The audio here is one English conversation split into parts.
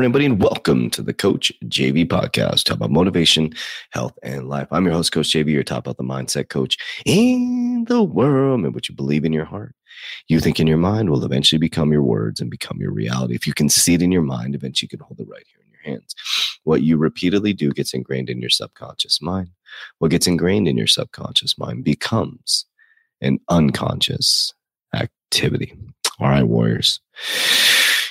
morning, everybody, and welcome to the Coach JV podcast, talk about motivation, health, and life. I'm your host, Coach JV, your top health and mindset coach in the world, and what you believe in your heart you think in your mind will eventually become your words and become your reality. If you can see it in your mind, eventually you can hold it right here in your hands. What you repeatedly do gets ingrained in your subconscious mind. What gets ingrained in your subconscious mind becomes an unconscious activity. All right, warriors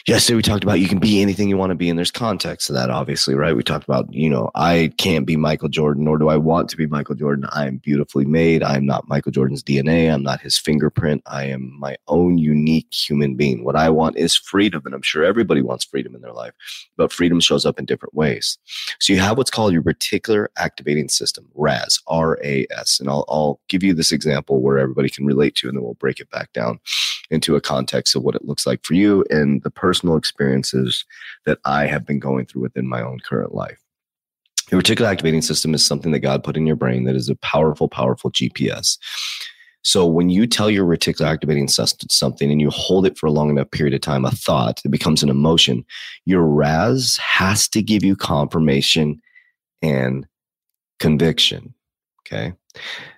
yesterday we talked about you can be anything you want to be and there's context to that obviously right? We talked about you know i can't be michael jordan nor do i want to be michael jordan. I am beautifully made. I'm not michael jordan's dna i'm not his fingerprint. I am my own unique human being. What i want is freedom and i'm sure everybody wants freedom in their life but freedom shows up in different ways. So you have what's called your reticular activating system ras r-a-s and I'll, I'll give you this example where everybody can relate to and then we'll break it back down into a context of what it looks like for you and the personal experiences that I have been going through within my own current life. The reticular activating system is something that God put in your brain that is a powerful, powerful GPS. So when you tell your reticular activating system something and you hold it for a long enough period of time, a thought, it becomes an emotion. Your RAS has to give you confirmation and conviction. Okay.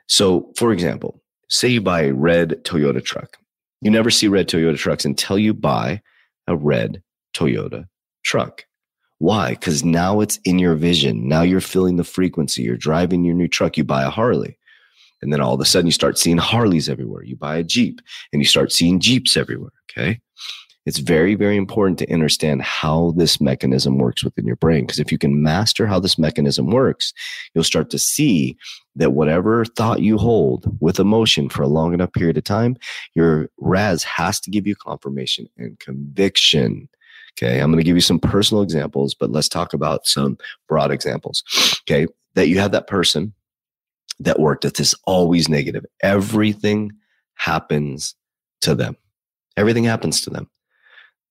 So for example, say you buy a red Toyota truck. You never see red Toyota trucks until you buy a red Toyota truck. Why? Because now it's in your vision. Now you're feeling the frequency. You're driving your new truck. You buy a Harley. And then all of a sudden you start seeing Harleys everywhere. You buy a Jeep and you start seeing Jeeps everywhere. Okay. It's very, very important to understand how this mechanism works within your brain. Because if you can master how this mechanism works, you'll start to see that whatever thought you hold with emotion for a long enough period of time, your RAS has to give you confirmation and conviction. Okay. I'm going to give you some personal examples, but let's talk about some broad examples. Okay. That you have that person that worked at this always negative. Everything happens to them. Everything happens to them.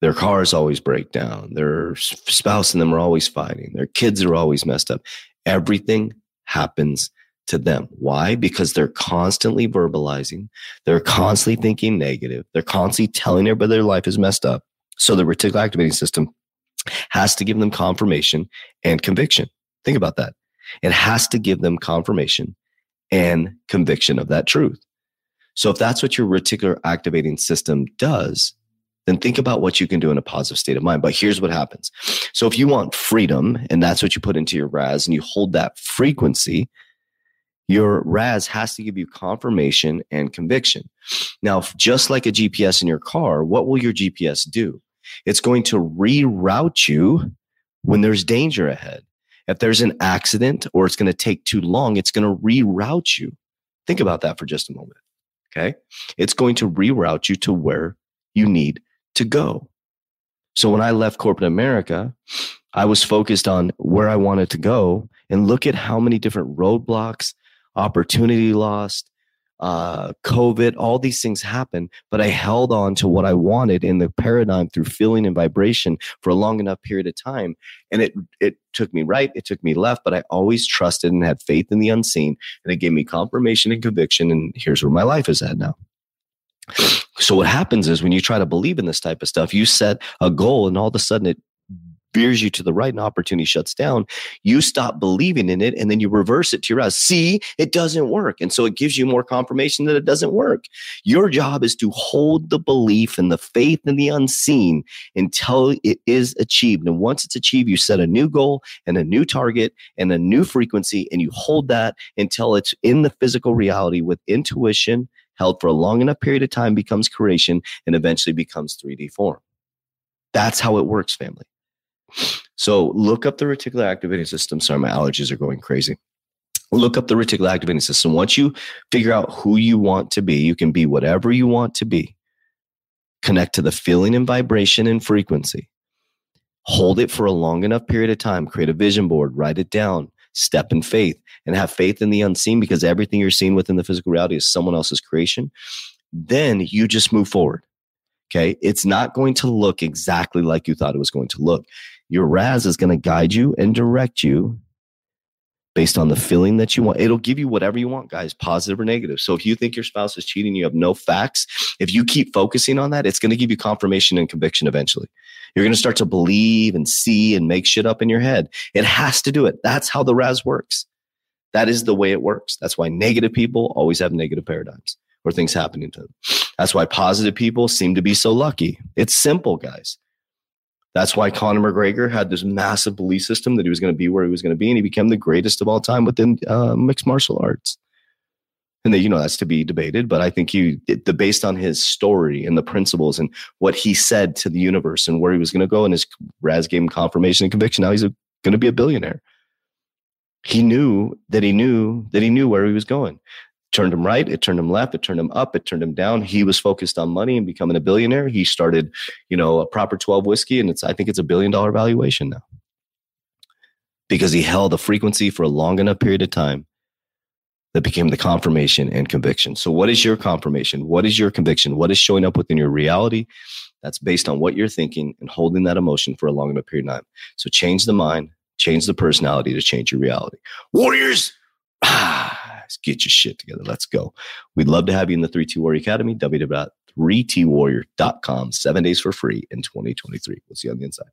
Their cars always break down. Their spouse and them are always fighting. Their kids are always messed up. Everything happens to them. Why? Because they're constantly verbalizing. They're constantly thinking negative. They're constantly telling everybody their life is messed up. So the reticular activating system has to give them confirmation and conviction. Think about that. It has to give them confirmation and conviction of that truth. So if that's what your reticular activating system does, then think about what you can do in a positive state of mind. But here's what happens. So if you want freedom and that's what you put into your RAS and you hold that frequency, your RAS has to give you confirmation and conviction. Now, just like a GPS in your car, what will your GPS do? It's going to reroute you when there's danger ahead. If there's an accident or it's going to take too long, it's going to reroute you. Think about that for just a moment. Okay. It's going to reroute you to where you need to go. So when I left corporate America, I was focused on where I wanted to go and look at how many different roadblocks, opportunity lost, uh, COVID, all these things happened, but I held on to what I wanted in the paradigm through feeling and vibration for a long enough period of time. And it, it took me right, it took me left, but I always trusted and had faith in the unseen. And it gave me confirmation and conviction. And here's where my life is at now. So what happens is when you try to believe in this type of stuff, you set a goal and all of a sudden it veers you to the right and opportunity shuts down, you stop believing in it and then you reverse it to your eyes. See, it doesn't work. And so it gives you more confirmation that it doesn't work. Your job is to hold the belief and the faith in the unseen until it is achieved. And once it's achieved, you set a new goal and a new target and a new frequency and you hold that until it's in the physical reality with intuition held for a long enough period of time becomes creation and eventually becomes 3D form. That's how it works, family. So look up the reticular activating system. Sorry, my allergies are going crazy. Look up the reticular activating system. Once you figure out who you want to be, you can be whatever you want to be. Connect to the feeling and vibration and frequency. Hold it for a long enough period of time. Create a vision board, write it down, step in faith and have faith in the unseen because everything you're seeing within the physical reality is someone else's creation. then you just move forward. Okay. It's not going to look exactly like you thought it was going to look. Your RAS is going to guide you and direct you based on the feeling that you want. It'll give you whatever you want, guys, positive or negative. So if you think your spouse is cheating, you have no facts. If you keep focusing on that, it's going to give you confirmation and conviction eventually. You're going to start to believe and see and make shit up in your head. It has to do it. That's how the RAS works. That is the way it works. That's why negative people always have negative paradigms or things happening to them. That's why positive people seem to be so lucky. It's simple, guys. That's why Conor McGregor had this massive belief system that he was going to be where he was going to be, and he became the greatest of all time within uh, mixed martial arts. And that you know that's to be debated, but I think you the based on his story and the principles and what he said to the universe and where he was going to go, and his RAS game confirmation and conviction. Now he's going to be a billionaire. He knew that he knew that he knew where he was going turned him right, it turned him left, it turned him up, it turned him down. He was focused on money and becoming a billionaire. He started, you know, a proper 12 whiskey, and it's I think it's a billion dollar valuation now. Because he held a frequency for a long enough period of time that became the confirmation and conviction. So, what is your confirmation? What is your conviction? What is showing up within your reality? That's based on what you're thinking and holding that emotion for a long enough period of time. So, change the mind, change the personality to change your reality. Warriors, ah, get your shit together. Let's go. We'd love to have you in the 3T Warrior Academy, www.3twarrior.com, seven days for free in 2023. We'll see you on the inside.